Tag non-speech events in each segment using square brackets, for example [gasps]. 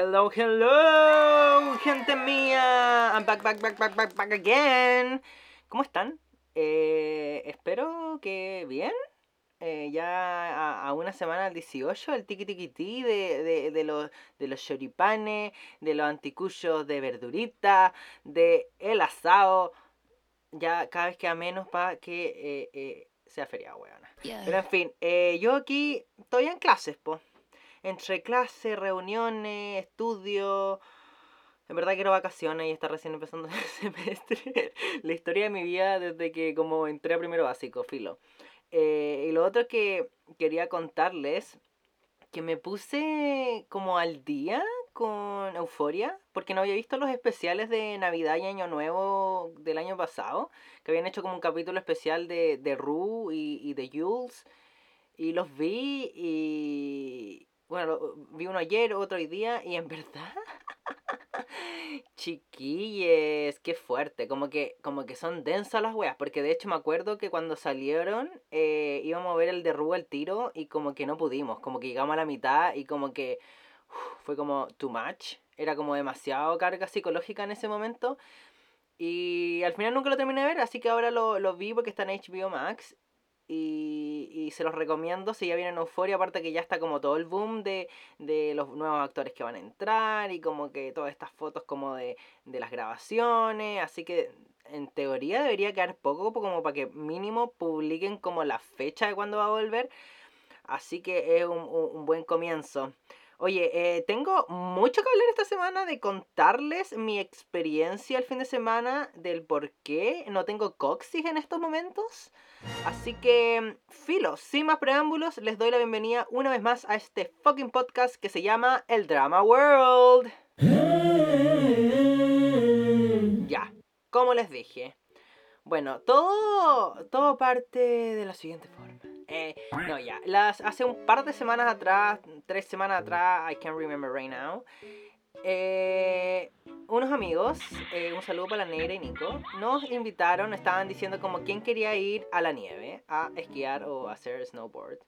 hello, hello, gente mía. I'm back, back, back, back, back, back again. ¿Cómo están? Eh, espero que bien. Eh, ya a, a una semana del 18, el tiki tiki ti de, de, de, los, de los choripanes, de los anticuchos de verdurita, de el asado. Ya cada vez queda menos para que eh, eh, sea feriado, weona. Pero en fin, eh, yo aquí estoy en clases, pues. Entre clases, reuniones, estudios. En verdad quiero vacaciones y está recién empezando [laughs] el semestre. La historia de mi vida desde que como entré a primero básico, filo. Eh, y lo otro que quería contarles, que me puse como al día con Euforia, porque no había visto los especiales de Navidad y Año Nuevo del año pasado, que habían hecho como un capítulo especial de, de Rue y, y de Jules, y los vi y... Bueno, vi uno ayer, otro hoy día, y en [laughs] verdad... Chiquilles, qué fuerte, como que, como que son densas las weas, porque de hecho me acuerdo que cuando salieron eh, íbamos a ver el de Rue al tiro y como que no pudimos, como que llegamos a la mitad y como que fue como too much, era como demasiado carga psicológica en ese momento y al final nunca lo terminé de ver, así que ahora lo, lo vi porque está en HBO Max y, y se los recomiendo si ya vienen Euforia, aparte que ya está como todo el boom de, de los nuevos actores que van a entrar y como que todas estas fotos como de, de las grabaciones, así que en teoría debería quedar poco como para que mínimo publiquen como la fecha de cuándo va a volver, así que es un- un buen comienzo. Oye, eh, tengo mucho que hablar esta semana de contarles mi experiencia el fin de semana, del por qué no tengo coxis en estos momentos. Así que, filo, sin más preámbulos, les doy la bienvenida una vez más a este fucking podcast que se llama El Drama World. [gasps] Ya, como les dije. Bueno, todo, todo parte de la siguiente forma. Eh, no, ya, las, hace un par de semanas atrás, tres semanas atrás, I can't remember right now, eh, unos amigos, eh, un saludo para la negra y Nico, nos invitaron, estaban diciendo como quién quería ir a la nieve, a esquiar o a hacer snowboard.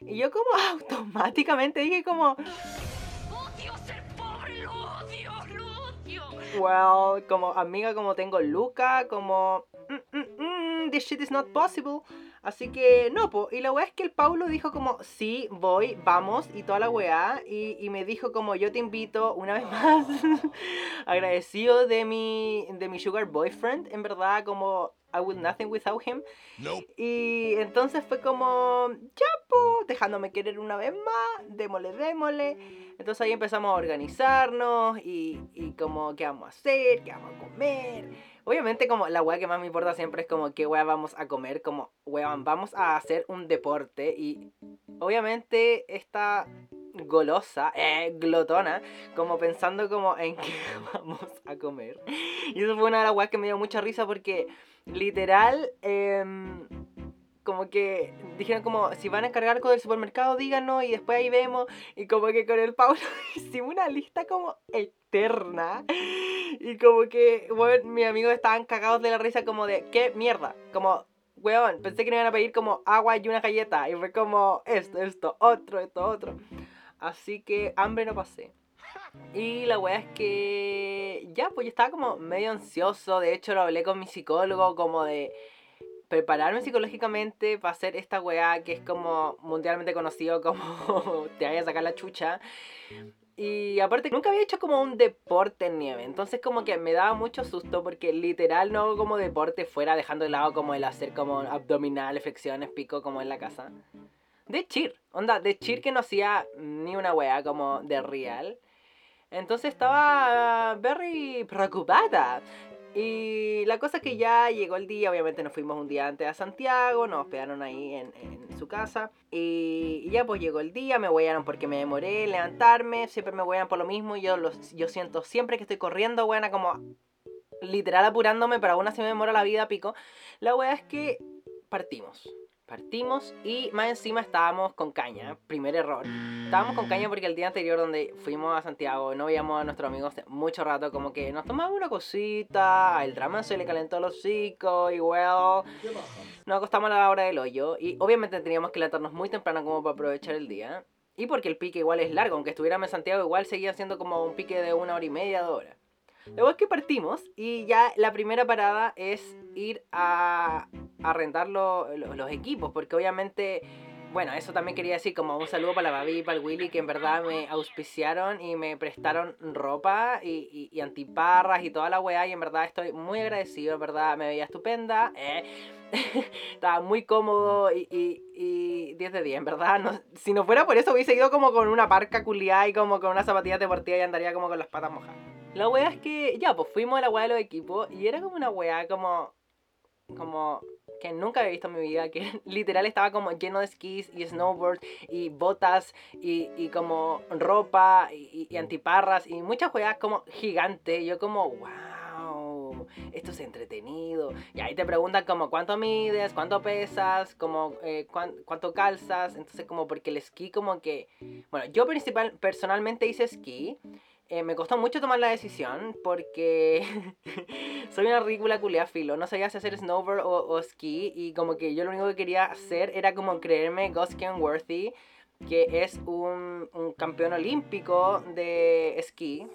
Y yo como [laughs] automáticamente dije como, Odio ser pobre, lo odio, lo odio. well, como amiga como tengo Luca, como, mm, mm, mm, this shit is not possible. Así que no, po. Y la weá es que el Paulo dijo como, sí, voy, vamos, y toda la weá. Y, y me dijo como, yo te invito una vez [laughs] más. agradecido de mi, de mi sugar boyfriend, en verdad, como, I would nothing without him. Nope. Y entonces fue como, ya, po, dejándome querer una vez más, démosle, démosle. Entonces ahí empezamos a organizarnos y, y como, ¿qué vamos a hacer? ¿Qué vamos a comer? Obviamente como la weá que más me importa siempre es como qué weá vamos a comer, como weón, vamos a hacer un deporte y obviamente esta golosa, eh, glotona, como pensando como en qué [laughs] vamos a comer. Y eso fue una de las weas que me dio mucha risa porque literal, em, como que dijeron como, si van a cargar algo del supermercado, díganos y después ahí vemos. Y como que con el Paulo [laughs] hicimos una lista como eterna. Y como que, bueno, mis amigos estaban cagados de la risa como de, ¿qué mierda? Como, weón, pensé que me iban a pedir como agua y una galleta. Y fue como, esto, esto, otro, esto, otro. Así que hambre no pasé. Y la weá es que ya, pues yo estaba como medio ansioso. De hecho, lo hablé con mi psicólogo como de prepararme psicológicamente para hacer esta weá que es como mundialmente conocido como [laughs] te vaya a sacar la chucha. Y aparte, nunca había hecho como un deporte en nieve. Entonces como que me daba mucho susto porque literal no hago como deporte fuera, dejando de lado como el hacer como abdominales, flexiones, pico como en la casa. De cheer, onda, de cheer que no hacía ni una weá como de real. Entonces estaba very preocupada. Y la cosa es que ya llegó el día, obviamente nos fuimos un día antes a Santiago, nos hospedaron ahí en, en su casa. Y, y ya pues llegó el día, me huearon porque me demoré levantarme, siempre me huean por lo mismo. Yo, los, yo siento siempre que estoy corriendo, buena, como literal apurándome, pero aún así me demora la vida, pico. La wea es que partimos. Partimos y más encima estábamos con caña. Primer error. Estábamos con caña porque el día anterior donde fuimos a Santiago no veíamos a nuestros amigos mucho rato. Como que nos tomamos una cosita. El drama se le calentó los hocico y well. Nos acostamos a la hora del hoyo. Y obviamente teníamos que levantarnos muy temprano como para aprovechar el día. Y porque el pique igual es largo, aunque estuviéramos en Santiago, igual seguía siendo como un pique de una hora y media, dos horas. Luego es que partimos y ya la primera parada es ir a arrendar lo- lo- los equipos, porque obviamente, bueno, eso también quería decir como un saludo para la Babi y para el Willy, que en verdad me auspiciaron y me prestaron ropa y, y- y antiparras y toda la weá, y en verdad estoy muy agradecido, en verdad me veía estupenda, eh, [laughs] estaba muy cómodo y, y, y 10 de 10, en verdad, si no fuera por eso hubiese ido como con una parca culiada y como con una zapatilla deportiva y andaría como con las patas mojadas. La wea es que, ya, pues fuimos a la wea de los equipos y era como una wea como. como. Que nunca había visto en mi vida, que [laughs] literal estaba como lleno de skis y snowboard y botas y, y como ropa y, y antiparras y muchas weas como gigante. Yo como, wow, esto es entretenido. Y ahí te preguntan como cuánto mides, cuánto pesas, como eh, cuán- cuánto calzas. Entonces como porque el esquí como que... Bueno, yo principal, personalmente hice esquí. Eh, me costó mucho tomar la decisión porque [laughs] soy una ridícula culia filo. No sabía si hacer snowboard o, esquí y como que yo lo único que quería hacer era como creerme Gosken Worthy, que es un, un campeón olímpico de esquí.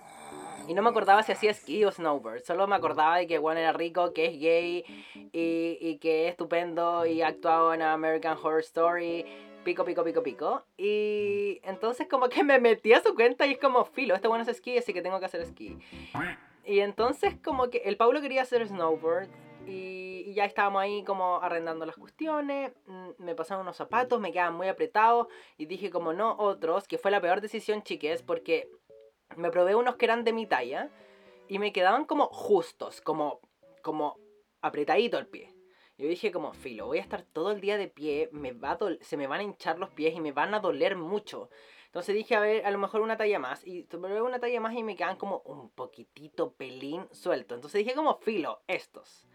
Y no me acordaba si hacía esquí o snowboard. Solo me acordaba de que Juan era rico, que es gay y, y que es estupendo y ha actuado en American Horror Story. Pico, pico, pico, pico. Y entonces como que [laughs] me metí a su cuenta y es como, filo, este bueno es esquí, así que tengo que hacer esquí. Y entonces como que el Paulo quería hacer snowboard y, y ya estábamos ahí como arrendando las cuestiones. mm, Me pasaron unos zapatos, me quedaban muy apretados y dije como no otros, que fue la peor decisión, chiques, porque me probé unos que eran de mi talla y me quedaban como justos, como, como apretadito el pie. Yo dije como, filo, voy a estar todo el día de pie, me va se me van a hinchar los pies y me van a doler mucho. Entonces dije, a ver, a lo mejor una talla más. Y tomé una talla más y me quedan como un poquitito pelín suelto. Entonces dije como, filo, estos.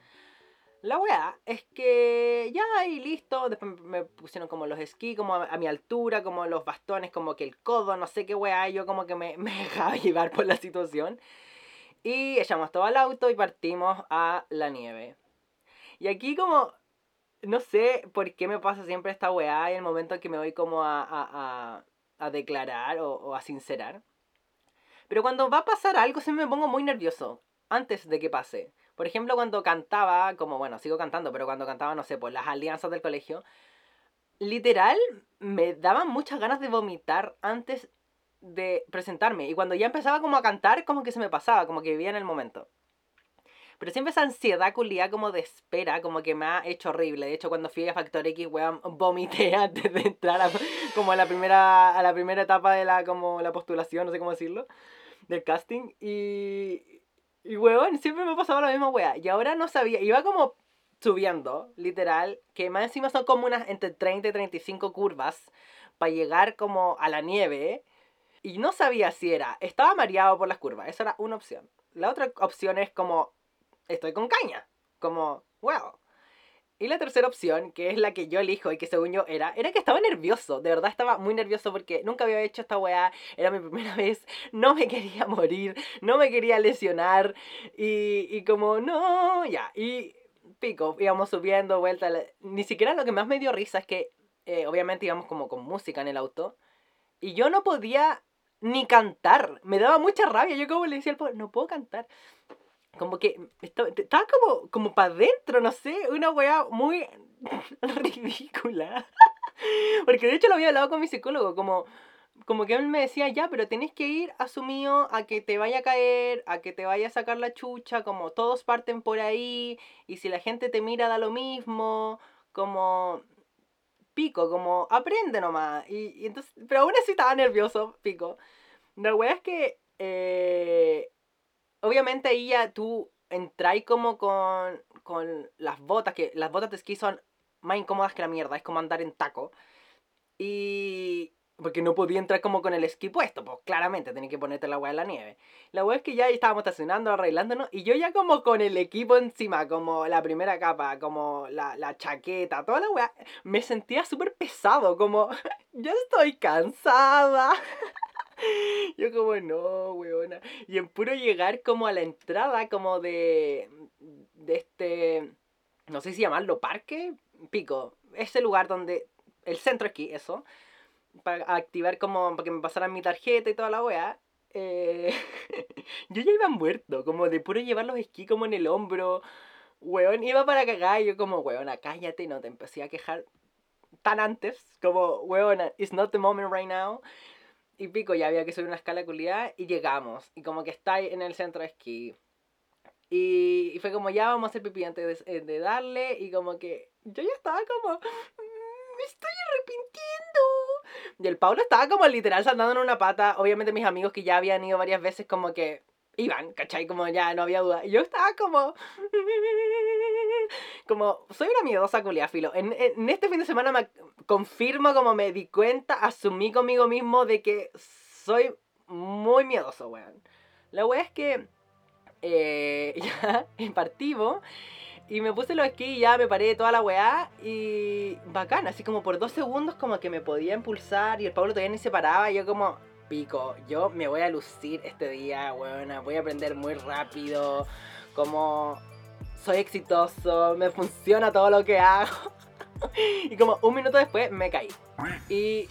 La weá es que ya y listo. Después me pusieron como los esquí, como a, a mi altura, como los bastones, como que el codo, no sé qué weá. Yo como que me, [laughs] me dejaba llevar por la situación. Y echamos todo al auto y partimos a la nieve. Y aquí como, no sé por qué me pasa siempre esta weá y el momento en que me voy como a, a, a, a declarar o, a sincerar. Pero cuando va a pasar algo siempre me pongo muy nervioso antes de que pase. Por ejemplo, cuando cantaba, como bueno, sigo cantando, pero cuando cantaba, no sé, pues las alianzas del colegio, literal me daban muchas ganas de vomitar antes de presentarme. Y cuando ya empezaba como a cantar, como que se me pasaba, como que vivía en el momento. Pero siempre esa ansiedad culiada como de espera, como que me ha hecho horrible. De hecho, cuando fui a Factor X, weón, vomité [laughs] antes de entrar a, como a la primera, a la primera etapa de la, como la postulación, no sé cómo decirlo, del casting. Y, y weón, siempre me pasaba la misma wea. Y ahora no sabía, iba como subiendo, literal, que más encima son como unas entre 30 y 35 curvas para llegar como a la nieve. Y no sabía si era, estaba mareado por las curvas, esa era una opción. La otra opción es como, estoy con caña, como, wow. Y la tercera opción, que es la que yo elijo y que según yo era, era que estaba nervioso. De verdad estaba muy nervioso porque nunca había hecho esta weá. Era mi primera [laughs] vez. No me quería morir. No me quería lesionar. Y, y como, no, ya. Y pico, íbamos subiendo, vuelta. Ni siquiera lo que más me dio risa es que, eh, obviamente íbamos como con música en el auto. Y yo no podía ni cantar. Me daba mucha rabia. Yo como le decía al pobre, no puedo cantar como que estaba, como, como para adentro, no sé, una weá muy [laughs] ridícula. [laughs] Porque de hecho lo había hablado con mi psicólogo, como, como que él me decía, ya, pero tenés que ir asumido a que te vaya a caer, a que te vaya a sacar la chucha, como todos parten por ahí, y si la gente te mira da lo mismo, como pico, como aprende nomás. Y, y entonces, pero aún así estaba nervioso, pico. La weá es que eh, obviamente ahí ya tú entráis como con, con las botas, que las botas de esquí son más incómodas que la mierda, es como andar en taco. Y... Porque no podía entrar como con el esquí puesto, pues claramente tenía que ponerte la weá en la nieve. La weá es que ya estábamos estacionando, arreglándonos, y yo ya como con el equipo encima, como la primera capa, como la, la chaqueta, toda la weá, me sentía súper pesado, como, [laughs] ya estoy cansada. [laughs] [laughs] Yo como, no, weona. Y en puro llegar como a la entrada como de, de este, no sé si llamarlo parque, pico, ese lugar donde, el centro esquí, eso. para activar como, para que me pasaran mi tarjeta y toda la weá. eh, [laughs] yo ya iba muerto, como de puro llevar los esquí como en el hombro. Weón, iba para cagar y yo como, weona, cállate, no te empecé a quejar tan antes, como, weona, it's not the moment right now. Y pico, ya había que subir una escala culiada y llegamos. Y como que está en el centro de esquí. Y, y fue como, ya vamos a hacer pipí antes de, de darle. Y como que yo ya estaba como, "Mm, me estoy arrepintiendo. Y el Pablo estaba como literal saltando en una pata. Obviamente mis amigos que ya habían ido varias veces como que iban, ¿cachai? Como ya no había duda. Y yo estaba como... [laughs] Como, soy una miedosa culia, filo. En, en este fin de semana me confirmo como me di cuenta, asumí conmigo mismo de que soy muy miedoso, weón. La wea es que eh, [laughs] ya partimos y me puse los esquí y ya me paré de toda la weá y bacán, así como por dos segundos como que me podía impulsar y el Pablo todavía ni se paraba y yo como, pico, yo me voy a lucir este día, weona, voy a aprender muy rápido, como soy exitoso, me funciona todo lo que hago. [laughs] y como un minuto después me caí. Y,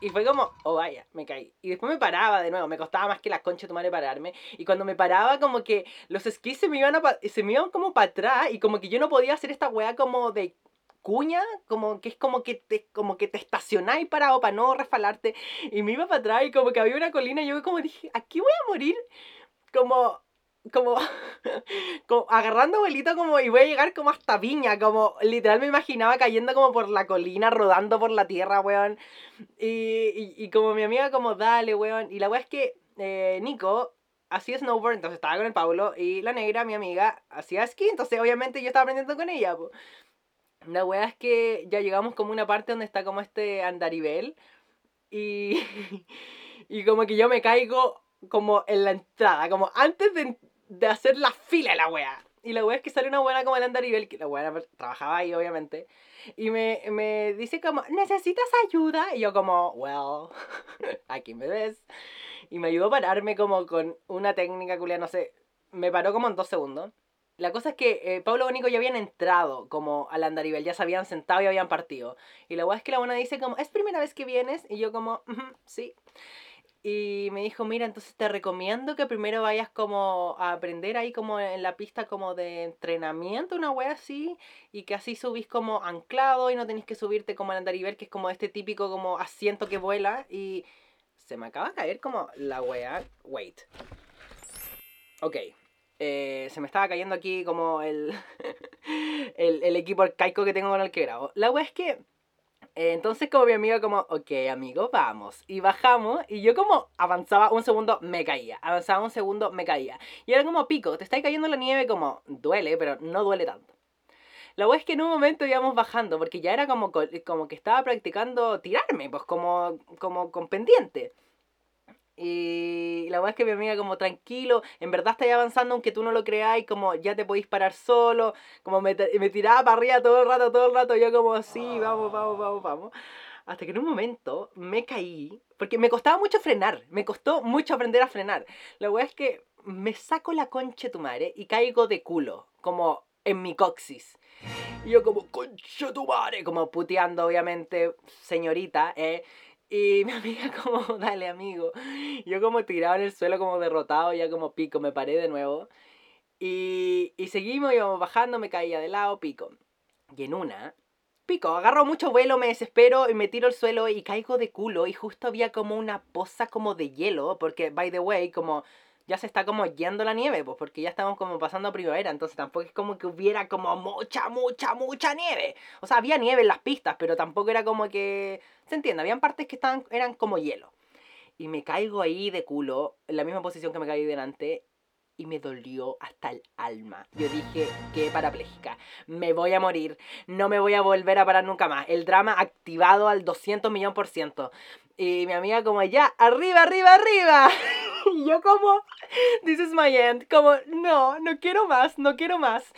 y fue como, oh vaya, me caí. Y después me paraba de nuevo, me costaba más que la concha de pararme. Y cuando me paraba, como que los esquís se me iban, a se me iban como para atrás y como que yo no podía hacer esta weá como de cuña, como que es como que te, como que te estacionáis parado para no resfalarte. Y me iba para atrás y como que había una colina y yo como dije, aquí voy a morir. Como, como, [laughs] como agarrando vuelito como y voy a llegar como hasta Viña, como literal me imaginaba cayendo como por la colina, rodando por la tierra, weón. Y, y, y como mi amiga como, dale, weón. Y la weá es que eh, Nico hacía snowboard, entonces estaba con el Pablo, y la negra, mi amiga, hacía esquí, entonces obviamente yo estaba aprendiendo con ella, po. La weá es que ya llegamos como una parte donde está como este andarivel, y, [laughs] y como que yo me caigo como en la entrada, como antes de, de hacer la fila la weá. Y la weá es que sale una buena como el andarivel, que la weá trabajaba ahí obviamente, y me, me dice como, ¿necesitas ayuda? Y yo como, well, [laughs] aquí me ves. Y me ayudó a pararme como con una técnica culia, no sé, me paró como en dos segundos. La cosa es que eh, Pablo Bonico ya habían entrado como al andarivel, ya se habían sentado y habían partido. Y la weá es que la buena dice como, ¿es primera vez que vienes? Y yo como, "Ujú, sí. Y me dijo, mira, entonces te recomiendo que primero vayas como a aprender ahí como en la pista como de entrenamiento, una wea así, y que así subís como anclado y no tenés que subirte como al andarivel, que es como este típico como asiento que vuela, y se me acaba de caer como la wea, wait. Ok, eh, se me estaba cayendo aquí como el, [laughs] el, el equipo arcaico que tengo con el que grabo. La wea es que... Eh, Entonces como mi amiga como, ok amigo, vamos. Y bajamos y yo como avanzaba un segundo, me caía. Avanzaba un segundo, me caía. Y era como pico, te está cayendo la nieve como, duele, pero no duele tanto. La wea es que en un momento íbamos bajando, porque ya era como, co- como que estaba practicando tirarme, pues como, como con pendiente. Y la wea es que mi amiga como tranquilo, en verdad estáis avanzando aunque tú no lo creáis, como ya te podéis parar solo, como me, me tiraba para arriba todo el rato, todo el rato, yo como así, vamos, vamos, vamos, vamos. Hasta que en un momento me caí, porque me costaba mucho frenar, me costó mucho aprender a frenar. La wea es que me saco la concha de tu madre y caigo de culo, como en mi coxis. Y yo como, concha tu madre, como puteando obviamente, señorita, eh. Y [laughs] mi amiga como, dale amigo. Yo como tirado en el suelo como derrotado, ya como pico, me paré de nuevo. Y, y seguimos, íbamos bajando, me caía de lado, pico. Y en una, pico, agarro mucho vuelo, me desespero y me tiro al suelo y caigo de culo. Y justo había como una poza como de hielo, porque, by the way, como ya se está como yendo la nieve, pues porque ya estamos como pasando a primavera, entonces tampoco es como que hubiera como mucha, mucha, mucha nieve. O sea, había nieve en las pistas, pero tampoco era como que... ¿Se entiende? Habían partes que estaban, eran como hielo. Y me caigo ahí de culo, en la misma posición que me caí delante, y me dolió hasta el alma. Yo dije, qué parapléjica, me voy a morir, no me voy a volver a parar nunca más. El drama activado al 200 millón por ciento. Y mi amiga como, ya, arriba, arriba, arriba. [laughs] Y yo como, this is my end. Como, no, no quiero más, no quiero más.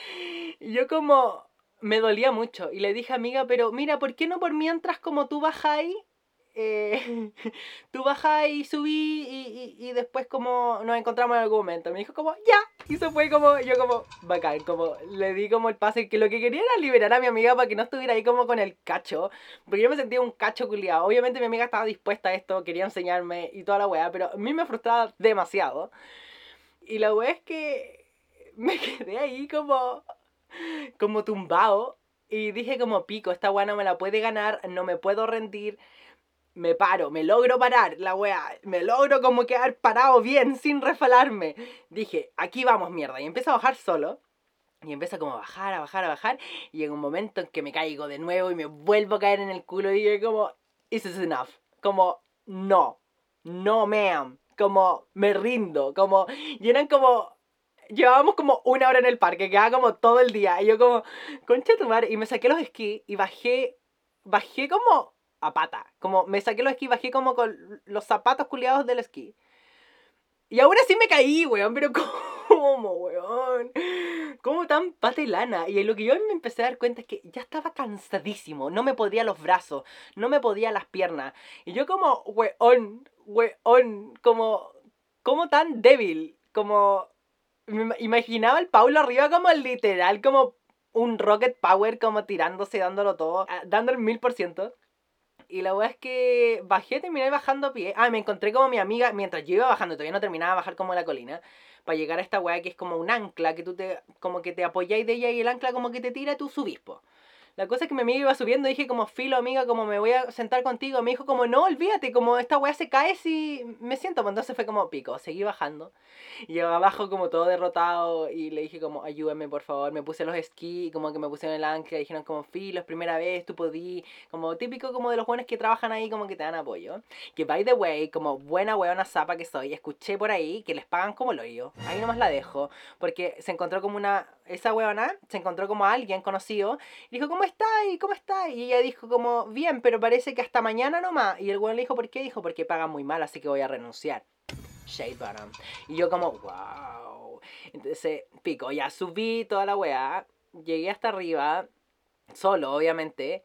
Y yo como, me dolía mucho. Y le dije, amiga, pero mira, ¿por qué no por mientras como tú bajáis? Eh, [laughs] tú bajás y subí y, y, después como nos encontramos en algún momento. Me dijo como, ya. Y eso fue como, yo como, bacán, como le di como el pase, que lo que quería era liberar a mi amiga para que no estuviera ahí como con el cacho. Porque yo me sentía un cacho culiado. Obviamente mi amiga estaba dispuesta a esto, quería enseñarme y toda la weá, pero a mí me frustraba demasiado. Y la weá es que [laughs] me quedé ahí como, como tumbado. Y dije como pico, esta weá no me la puede ganar, no me puedo rendir. Me paro, me logro parar, la weá, me logro como quedar parado bien, sin refalarme. Dije, aquí vamos, mierda. Y empiezo a bajar solo. Y empieza como a bajar, a bajar, a bajar. Y en un momento en que me caigo de nuevo y me vuelvo a caer en el culo. Y dije como, this is enough. Como, no, no, ma'am. Como, me rindo. Como, y eran como, llevábamos como una hora en el parque, quedaba como todo el día. Y yo como, concha tu madre. Y me saqué los esquí y bajé, bajé como a pata. Como, me saqué los esquí y bajé como con los zapatos culiados del esquí. Y ahora sí me caí, weón, pero [laughs] ¿cómo, weón? ¿Cómo tan patelana? Y lo que yo me empecé a dar cuenta es que ya estaba cansadísimo. No me podía los brazos, no me podía las piernas. Y yo como, weón, weón, como, como tan débil, como... Me imaginaba el Paulo arriba como literal, como un rocket power, como tirándose, dándolo todo, ah, dando el mil por ciento. Y la weá es que bajé, terminé bajando a pie. Ah, me encontré como mi amiga, mientras yo iba bajando, todavía no terminaba de bajar como la colina, para llegar a esta weá que es como un ancla, que tú te, como que te apoyáis de ella y el ancla como que te tira, tú subís, po. La cosa es que mi amiga iba subiendo, dije como, filo amiga, como me voy a sentar contigo. Me dijo como, no, olvídate, como esta weá se cae si me siento. Pues entonces fue como, pico, seguí bajando. Y abajo como todo derrotado y le dije como, ayúdame por favor. Me puse los esquí, como que me pusieron el ancla, dijeron como, filo, es primera vez, tú podí. Como típico como de los buenos que trabajan ahí, como que te dan apoyo. Que by the way, como buena weona zapa que soy, escuché por ahí que les pagan como lo yo. Ahí nomás la dejo. Porque se encontró como una, esa weona, se encontró como alguien conocido. Y dijo, ¿cómo está? ¿Y cómo está? Y ella dijo como, bien, pero parece que hasta mañana nomás. Y el weón le dijo, ¿por qué? Dijo, porque pagan muy mal, así que voy a renunciar. Shade bottom. Y yo como, wow. Entonces, pico, ya subí toda la weá. Llegué hasta arriba, solo, obviamente.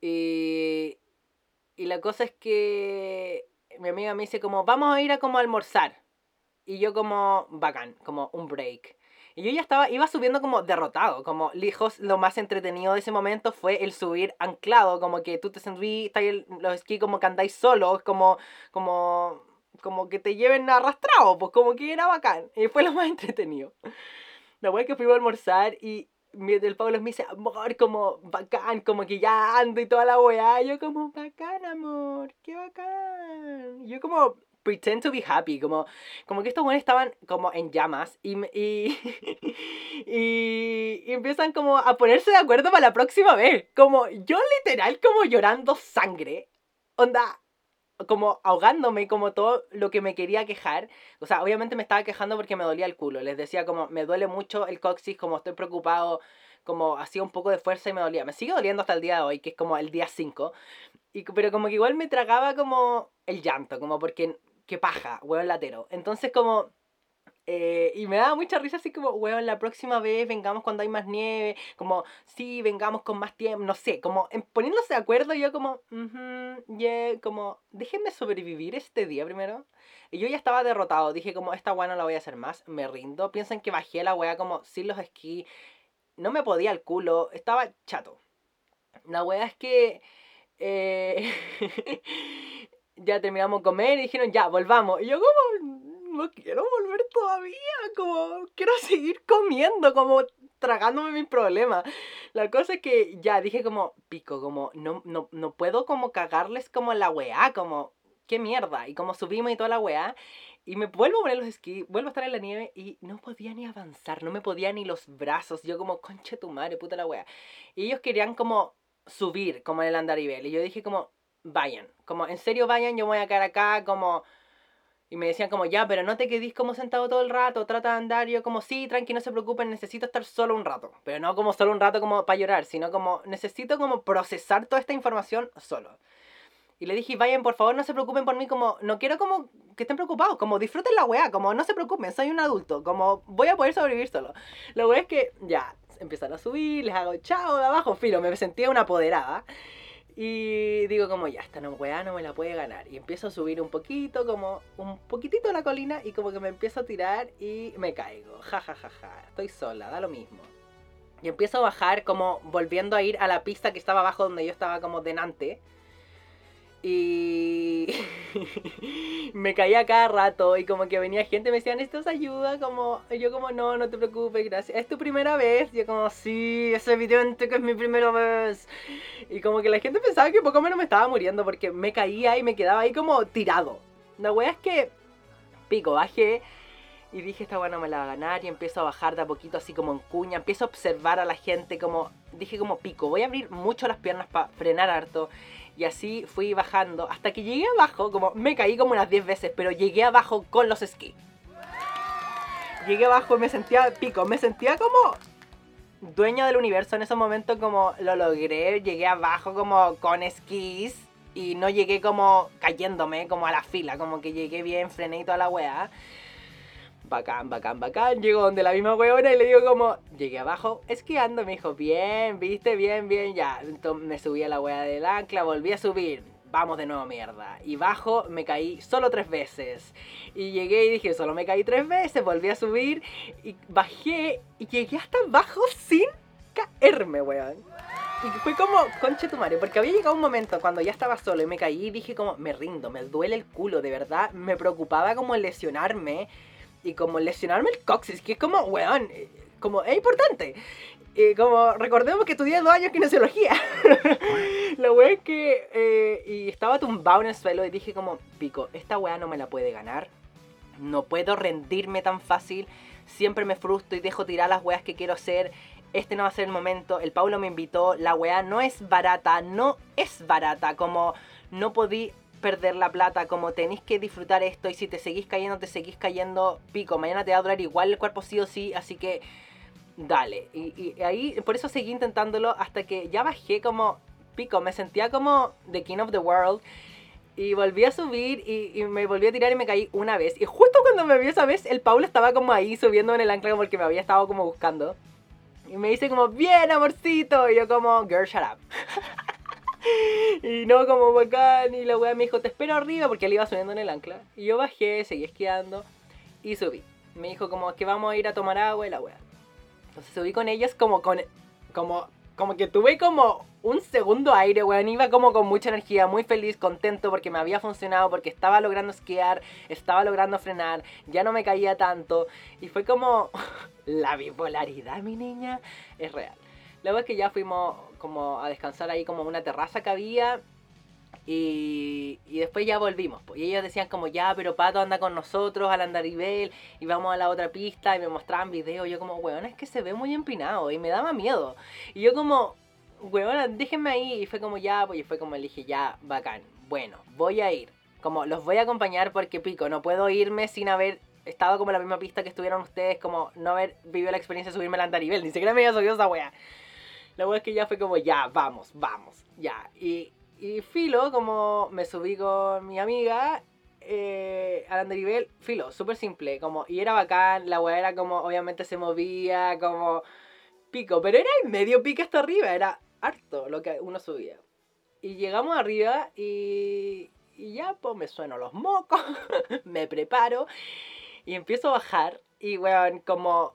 Y, y la cosa es que mi amiga me dice como, vamos a ir a como almorzar. Y yo como, bacán, como un break. Y yo ya estaba, iba subiendo como derrotado, como lejos, lo más entretenido de ese momento fue el subir anclado, como que tú te sentís, los esquí como que andáis solos, como, como, como que te lleven arrastrado, pues como que era bacán. Y fue lo más [laughs] entretenido. La wea que fui a almorzar y el Pablo me dice, amor, como bacán, como que ya ando y toda la weá. Yo como, bacán, amor, qué bacán. Yo como, pretend to be happy, como, como que estos buenos estaban como en llamas y, y, [laughs] y, y, empiezan como a ponerse de acuerdo para la próxima vez. Como yo literal como llorando sangre, onda, como ahogándome como todo lo que me quería quejar. O sea, obviamente me estaba quejando porque me dolía el culo. Les decía como, me duele mucho el coxis, como estoy preocupado, como hacía un poco de fuerza y me dolía. Me sigue doliendo hasta el día de hoy, que es como el día 5. Y, pero como que igual me tragaba como el llanto, como porque qué paja, hueón latero. Entonces como... Eh, y me daba mucha risa así como, huevón, la próxima vez vengamos cuando hay más nieve, como, sí, vengamos con más tiempo, no sé, como poniéndose de acuerdo, yo como, uh yeah, como, déjenme sobrevivir este día primero. Y yo ya estaba derrotado, dije como, esta weá no la voy a hacer más, me rindo, piensan que bajé la weá como sin los esquí, no me podía el culo, estaba chato. La weá es que... Eh... [laughs] ya terminamos de comer y dijeron, ya, volvamos. Y yo como, no quiero volver todavía, como, quiero seguir comiendo, como tragándome mis problemas. La cosa es que ya dije como, pico, como, no, no, no puedo como cagarles como la weá, como, qué mierda. Y como subimos y toda la weá. Y me vuelvo a poner los esquí, vuelvo a estar en la nieve y no podía ni avanzar, no me podía ni los brazos. Yo como, conche tu madre, puta la weá. Y ellos querían como subir, como en el andarivel. Y yo dije como, vayan, como en serio vayan, yo voy a quedar acá, como... Y me decían como, ya, pero no te quedís como sentado todo el rato, trata de andar. Y yo como, sí, tranqui, no se preocupen, necesito estar solo un rato. Pero no como solo un rato como para llorar, sino como, necesito como procesar toda esta información solo. Y le dije, vayan, por favor, no se preocupen por mí, como, no quiero como que estén preocupados, como disfruten la weá, como no se preocupen, soy un adulto, como voy a poder sobrevivir solo. La weá es que, ya, empiezan a subir, les hago chao de abajo, filo, me sentía una apoderada. Y digo como, ya, esta no, weá no me la puede ganar. Y empiezo a subir un poquito, como un poquitito la colina y como que me empiezo a tirar y me caigo. Ja, ja, ja, ja. Estoy sola, da lo mismo. Y empiezo a bajar como volviendo a ir a la pista que estaba abajo donde yo estaba como denante. Y [laughs] me caía cada rato y como que venía gente me decían, ¿esto ayuda? Como, yo como, no, no te preocupes, gracias. ¿Es tu primera vez? yo como, sí, es evidente que es mi primera vez. Y como que la gente pensaba que poco menos me estaba muriendo porque me caía y me quedaba ahí como tirado. La wea es que, pico, bajé y dije, esta no me la va a ganar. Y empiezo a bajar de a poquito, así como en cuña. Empiezo a observar a la gente, como. Dije, como pico. Voy a abrir mucho las piernas para frenar harto. Y así fui bajando. Hasta que llegué abajo, como. Me caí como unas 10 veces, pero llegué abajo con los esquís. Llegué abajo y me sentía pico. Me sentía como. Dueño del universo en ese momento, como lo logré. Llegué abajo, como con esquís. Y no llegué como cayéndome, como a la fila. Como que llegué bien, frené y toda la weá bacán, bacán, bacán. Llego donde la misma weona y le digo como, llegué abajo esquiando. Me dijo, bien, viste, bien, bien, ya. Entonces me subí a la wea del ancla, volví a subir. Vamos de nuevo, mierda. Y bajo, me caí solo tres veces. Y llegué y dije, solo me caí tres veces, volví a subir. Y bajé y llegué hasta abajo sin caerme, weón. Y fue como, conche tu madre, porque había llegado un momento cuando ya estaba solo y me caí y dije como, me rindo, me duele el culo, de verdad. Me preocupaba como lesionarme y como lesionarme el coxis, que es como, weón, eh, como es importante. Y como recordemos que estudié dos años kinesiología. [laughs] la weá es que. Eh, y estaba tumbado en el suelo y dije, como, pico, esta weá no me la puede ganar. No puedo rendirme tan fácil. Siempre me frustro y dejo tirar las weas que quiero hacer. Este no va a ser el momento. El Paulo me invitó. La weá no es barata. No es barata. Como no podí perder la plata, como tenéis que disfrutar esto y si te seguís cayendo, te seguís cayendo, pico, mañana te va a durar igual el cuerpo sí o sí, así que dale. Y, ahí, por eso seguí intentándolo hasta que ya bajé como, pico, me sentía como The King of the World. Y volví a subir y, me volví a tirar y me caí una vez. Y justo cuando me vi esa vez, el Paulo estaba como ahí subiendo en el ancla porque me había estado como buscando. Y me dice como, bien amorcito. Y yo como, girl, shut up. [laughs] [laughs] y no como bacán. Y la weá me dijo, te espero arriba porque él iba subiendo en el ancla. Y yo bajé, seguí esquiando y subí. Me dijo como que vamos a ir a tomar agua y la weá. Entonces subí con ellas como con. como. como que tuve como un segundo aire, weón. Iba como con mucha energía, muy feliz, contento porque me había funcionado, porque estaba logrando esquiar, estaba logrando frenar, ya no me caía tanto. Y fue como. [laughs] la bipolaridad, mi niña, es real. Luego es que ya fuimos como a descansar ahí como una terraza que había. Y, y después ya volvimos. Y ellos decían como, ya, pero Pato anda con nosotros al Andarivel y vamos a la otra pista y me mostraban videos. Yo como, weón, es que se ve muy empinado y me daba miedo. Y yo como, weón, déjenme ahí. Y fue como, ya, pues y fue como, le dije, ya, bacán. Bueno, voy a ir. Como, los voy a acompañar porque pico, no puedo irme sin haber estado como en la misma pista que estuvieron ustedes, como no haber vivido la experiencia de subirme al Andarivel. Ni siquiera me había subido esa wea. La verdad es que ya fue como, ya, vamos, vamos, ya. Y, y filo, como me subí con mi amiga eh, al andarivel, filo, súper simple, como, y era bacán, la weá era como, obviamente se movía, como pico, pero era el medio pico hasta arriba, era harto lo que uno subía. Y llegamos arriba y, y ya, pues me sueno los mocos, [laughs] me preparo y empiezo a bajar y, weón, como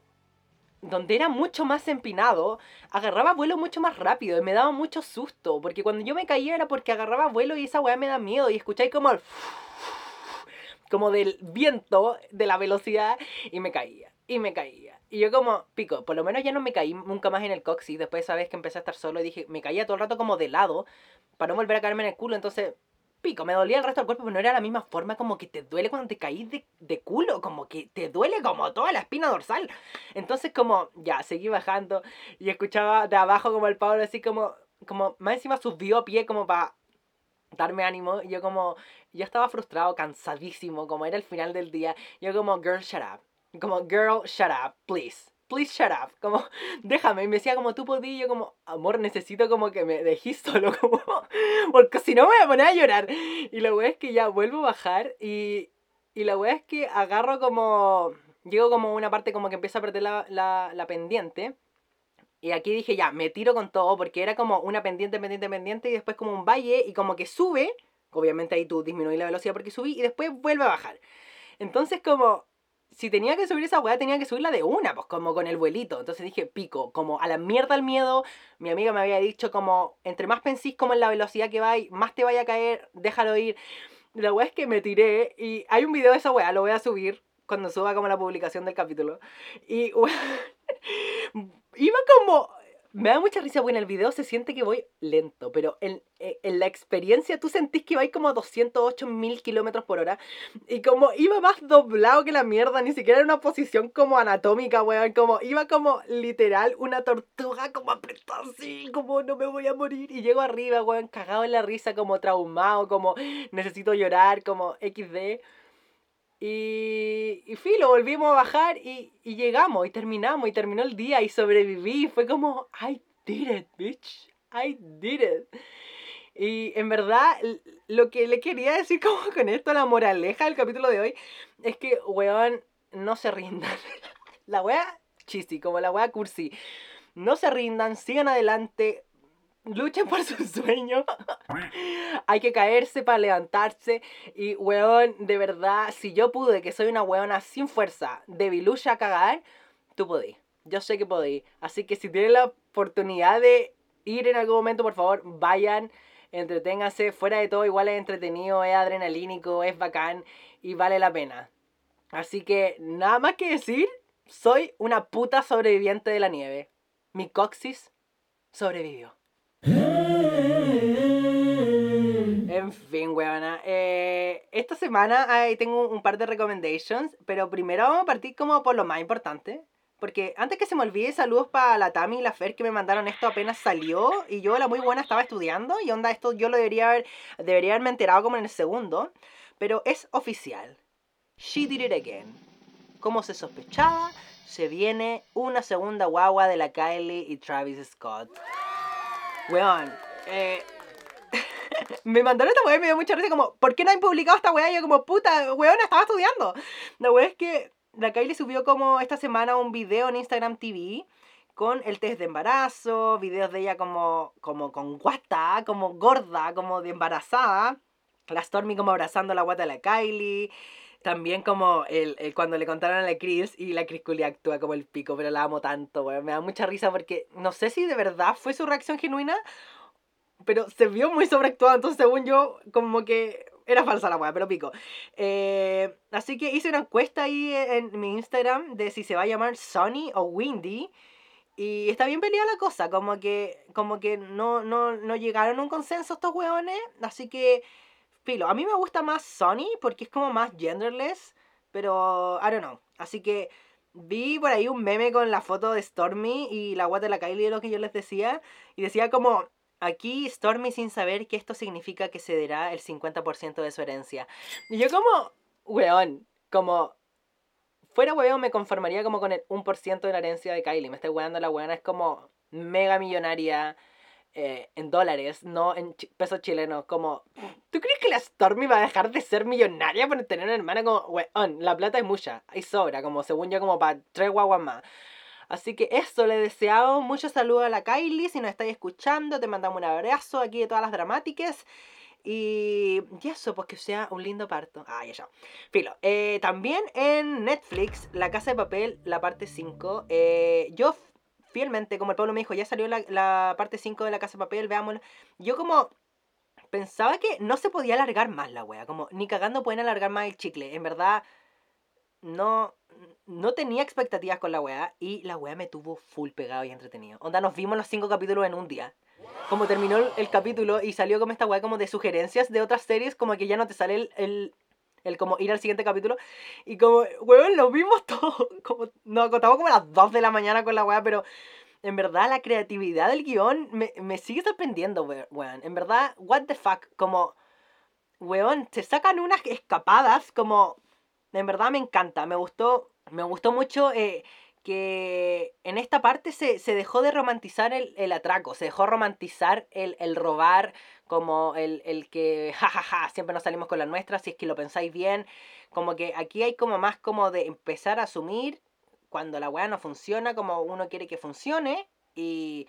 donde era mucho más empinado, agarraba vuelo mucho más rápido y me daba mucho susto, porque cuando yo me caía era porque agarraba vuelo y esa weá me da miedo y escucháis como el... [laughs] como del viento, de la velocidad y me caía, y me caía. Y yo como, pico, por lo menos ya no me caí nunca más en el coxis, después esa vez que empecé a estar solo y dije, me caía todo el rato como de lado para no volver a caerme en el culo, entonces pico, me dolía el resto del cuerpo, pero no era la misma forma como que te duele cuando te caís de, culo, como que te duele como toda la espina dorsal. Entonces como, ya, seguí bajando y escuchaba de abajo como el Pablo así como, como, más encima subió pie como para darme ánimo. Yo como, yo estaba frustrado, cansadísimo, como era el final del día. Yo como, girl, shut up. Como, girl, shut up, please please shut up, como, [laughs] déjame, y me decía como, tú podías, yo como, amor, necesito como que me dejes [laughs] solo, como, porque si no me voy a poner a llorar, y la wea es que ya vuelvo a bajar, y, y la wea es que agarro como, llego como una parte como que empieza a perder la, la, la pendiente, Y aquí dije, ya, me tiro con todo, porque era como una pendiente, pendiente, pendiente, y después como un valle, y como que sube, obviamente ahí tú disminuís la velocidad porque subí, y después vuelve a bajar. Entonces como, si tenía que subir esa weá, tenía que subirla de una, pues como con el vuelito. Entonces dije, pico, como a la mierda el miedo. Mi amiga me había dicho como, entre más pensís como en la velocidad que vais, más te vaya a caer, déjalo ir. La weá es que me tiré, y hay un video de esa weá, lo voy a subir cuando suba como la publicación del capítulo. Y [laughs] como me da mucha risa porque en el video se siente que voy lento, pero en, eh, en la experiencia tú sentís que vais como a 208 mil kilómetros por hora. Y como iba más doblado que la mierda, ni siquiera era una posición como anatómica, weón. Como iba como literal una tortuga como apretada así, como no me voy a morir. Y llego arriba, weón, cagado en la risa, como traumado, como necesito llorar, como XD. Y, y filo, volvimos a bajar y, y llegamos y terminamos y terminó el día y sobreviví. Fue como, I did it, bitch. I did it. Y en verdad, lo que le quería decir [laughs] como con esto, la moraleja del capítulo de hoy, es que, weón, no se rindan. [laughs] La wea chisi, como la wea cursi. No se rindan, sigan adelante, luchen por sus sueños. Hay que caerse para levantarse. Y, weón, de verdad, si yo pude, que soy una weona sin fuerza, debilucha a cagar, tú podís. Yo sé que podéis. Así que si tienen la oportunidad de ir en algún momento, por favor, vayan, entreténganse. Fuera de todo, igual es entretenido, es adrenalínico, es bacán y vale la pena. Así que nada más que decir, soy una puta sobreviviente de la nieve. Mi coxis sobrevivió. En fin, weona. Eh, esta semana tengo un par de recommendations, pero primero vamos a partir como por lo más importante. Porque antes que se me olvide, saludos para la Tami y la Fer que me mandaron esto apenas salió. Y yo, la muy buena, estaba estudiando. Y onda, esto yo lo debería haber, debería haberme enterado como en el segundo. Pero es oficial. She did it again. Como se sospechaba, se viene una segunda guagua de la Kylie y Travis Scott. Weón, eh, [laughs] me mandaron esta weá y me dio mucha risa como, ¿por qué no han publicado esta weá? Y yo como, puta, weón, estaba estudiando. La weá es que la Kylie subió como esta semana un video en Instagram TV con el test de embarazo, videos de ella como, como con guata, como gorda, como de embarazada. La Stormy como abrazando la guata de la Kylie. También como el, el- cuando le contaron a la Chris y la Chris Cooley actúa como el pico, pero la amo tanto, weón. Me da mucha risa porque no sé si de verdad fue su reacción genuina, pero se vio muy sobreactuado, entonces según yo, como que era falsa la weá, pero pico. Eh, así que hice una encuesta ahí en mi Instagram de si se va a llamar Sunny o Windy. Y está bien peleada la cosa, como que, como que no, no, no llegaron a un consenso estos weones, así que, filo, a mí me gusta más Sunny porque es como más genderless, pero, I don't know, así que vi por ahí un meme con la foto de Stormy y la guata de la Kylie, lo que yo les decía, y decía como, aquí Stormy sin saber que esto significa que cederá el 50% de su herencia. Y yo como, weón, como, fuera weón me conformaría como con el 1% de la herencia de Kylie. Me estoy weando la weona, es como mega millonaria eh, en dólares, no en pesos chilenos. Como, ¿tú crees que la Stormy va a dejar de ser millonaria por tener una hermana como, weón, la plata es mucha, hay sobra, como según yo, como para tres guaguas más. Así que eso, le deseado mucho saludo a la Kylie. Si nos estáis escuchando, te mandamos un abrazo aquí de todas las dramáticas. Y, y eso, pues que sea un lindo parto. Ah, ya, ya. Filo. eh, también en Netflix, La Casa de Papel, la parte 5. eh, yo fielmente, como el pueblo me dijo, ya salió la, parte 5 de La Casa de Papel, veámosla. Yo como pensaba que no se podía alargar más la wea. Como ni cagando pueden alargar más el chicle. En verdad, no, no tenía expectativas con la wea. Y la wea me tuvo full pegado y entretenido. Onda, nos vimos los cinco capítulos en un día. Como terminó el, capítulo y salió como esta wea como de sugerencias de otras series, como que ya no te sale el, el como ir al siguiente capítulo. Y como, weón, lo vimos [laughs] todo. Como, nos acostamos como a las 2 de la mañana con la wea, pero en verdad la creatividad del guion me, me sigue sorprendiendo, we- weón. En verdad, what the fuck, como, weón, se sacan unas escapadas, como, en verdad me encanta, me gustó, me gustó mucho eh, que en esta parte se, se dejó de romantizar el, el atraco, se dejó romantizar el, el robar, como el, el que, jajaja, siempre nos salimos con la nuestra, si es que lo pensáis bien, como que aquí hay como más como de empezar a asumir cuando la weá no funciona como uno quiere que funcione Y,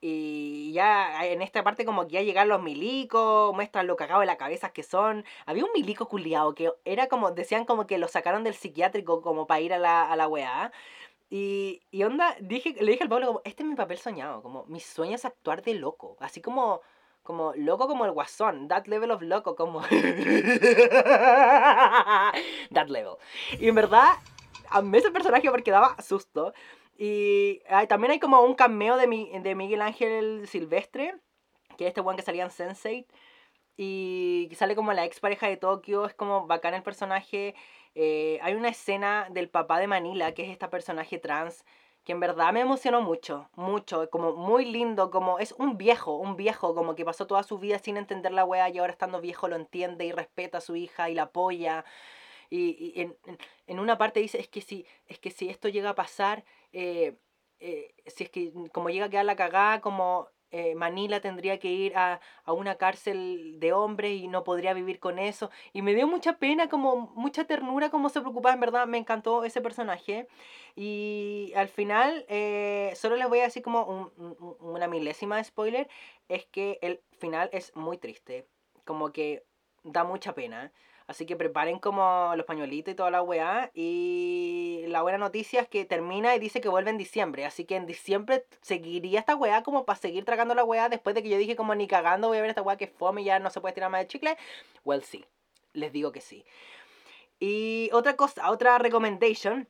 y ya en esta parte como que ya llegan los milicos, muestran lo cagado de la cabeza que son. Había un milico culiado que era como, decían como que lo sacaron del psiquiátrico como para ir a la, a la weá. Y, y onda, dije, le dije al Pablo como, este es mi papel soñado, como mi sueño es actuar de loco, así como, como loco como el guasón, that level of loco, como... [laughs] that level. Y en verdad, amé ese personaje porque daba susto. Y también hay como un cameo de, mi, de Miguel Ángel Silvestre, que es este one que salía en Sense8. Y sale como la ex pareja de Tokio, es como bacán el personaje. Eh, hay una escena del papá de Manila, que es este personaje trans, que en verdad me emocionó mucho, mucho, como muy lindo, como es un viejo, un viejo, como que pasó toda su vida sin entender la wea y ahora estando viejo lo entiende y respeta a su hija y la apoya. Y, en- en una parte dice, es que si, es que si esto llega a pasar, eh, eh, si es que como llega a quedar la cagada, como eh, Manila tendría que ir a, a una cárcel de hombres y no podría vivir con eso. Y me dio mucha pena, como mucha ternura, como se preocupaba, en verdad, me encantó ese personaje. Y al final, eh, solo les voy a decir como un- un- una milésima de spoiler, es que el final es muy triste, como que da mucha pena. Así que preparen como los pañuelitos y toda la weá. Y la buena noticia es que termina y dice que vuelve en diciembre. Así que en diciembre seguiría esta weá como para seguir tragando la weá. Después de que yo dije como ni cagando voy a ver esta weá que fome y ya no se puede tirar más de chicle. Well, sí. Les digo que sí. Y otra cosa, otra recommendation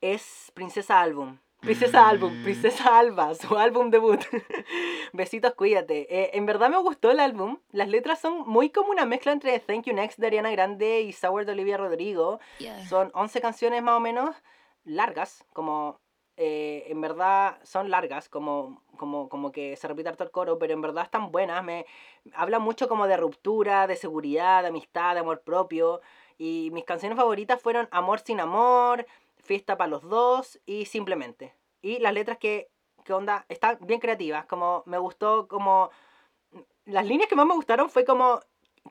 es Princesa Album. Princesa Album, Princesa Alba, [laughs] su álbum debut. [laughs] Besitos, cuídate. Eh, en verdad me gustó el álbum. Las letras son muy como una mezcla entre Thank You Next de Ariana Grande y Sour de Olivia Rodrigo. Son 11 canciones más o menos largas, como eh, en verdad son largas, como, como, como que se repite harto el coro, pero en verdad están buenas. Me habla mucho como de ruptura, de seguridad, de amistad, de amor propio. Y mis canciones favoritas fueron Amor sin amor, Fiesta para los dos y Simplemente. Y las letras que, que onda, están bien creativas, como me gustó como... Las líneas que más me gustaron fue como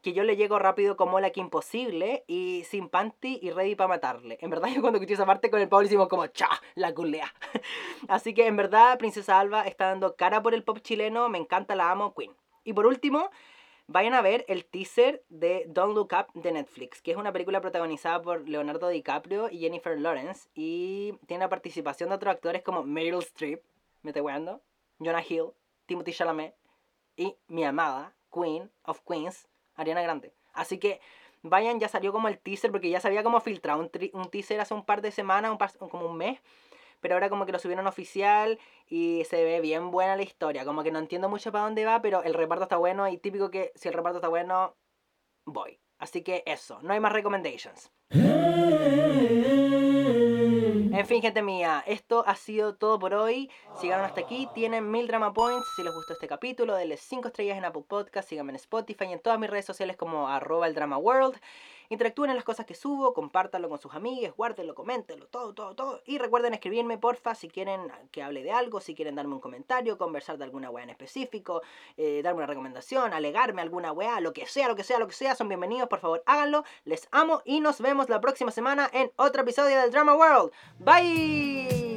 que yo le llego rápido como la que imposible y sin panty y ready para matarle. En verdad [laughs] yo cuando escuché esa parte con el Pablo hicimos como cha, la culea. [laughs] Así que en verdad Princesa Alba está dando cara por el pop chileno, me encanta, la amo, Queen. Y por último, vayan a ver el teaser de Don't Look Up de Netflix, que es una película protagonizada por Leonardo DiCaprio y Jennifer Lawrence y tiene la participación de otros actores como Meryl Streep, me Jonah Hill, Timothy Chalamet y mi amada Queen of Queens, Ariana Grande. Así que vayan, ya salió como el teaser, porque ya se había como un, un teaser hace un par de semanas, un par- como un mes. Pero ahora como que lo subieron oficial y se ve bien buena la historia. Como que no entiendo mucho para dónde va, pero el reparto está bueno y típico que si el reparto está bueno, voy. Así que eso, no hay más recommendations. En fin, gente mía, esto ha sido todo por hoy. Si hasta aquí, tienen mil drama points. Si les gustó este capítulo, denle 5 estrellas en Apple Podcast, síganme en Spotify y en todas mis redes sociales como arroba el drama world. Interactúen en las cosas que subo, compártanlo con sus amigos, guárdenlo, coméntenlo, todo, todo, todo. Y recuerden escribirme, porfa, si quieren que hable de algo, si quieren darme un comentario, conversar de alguna weá en específico, eh, darme una recomendación, alegarme alguna weá, lo que sea, lo que sea, lo que sea, son bienvenidos, por favor, háganlo. Les amo y nos vemos la próxima semana en otro episodio del Drama World. Bye.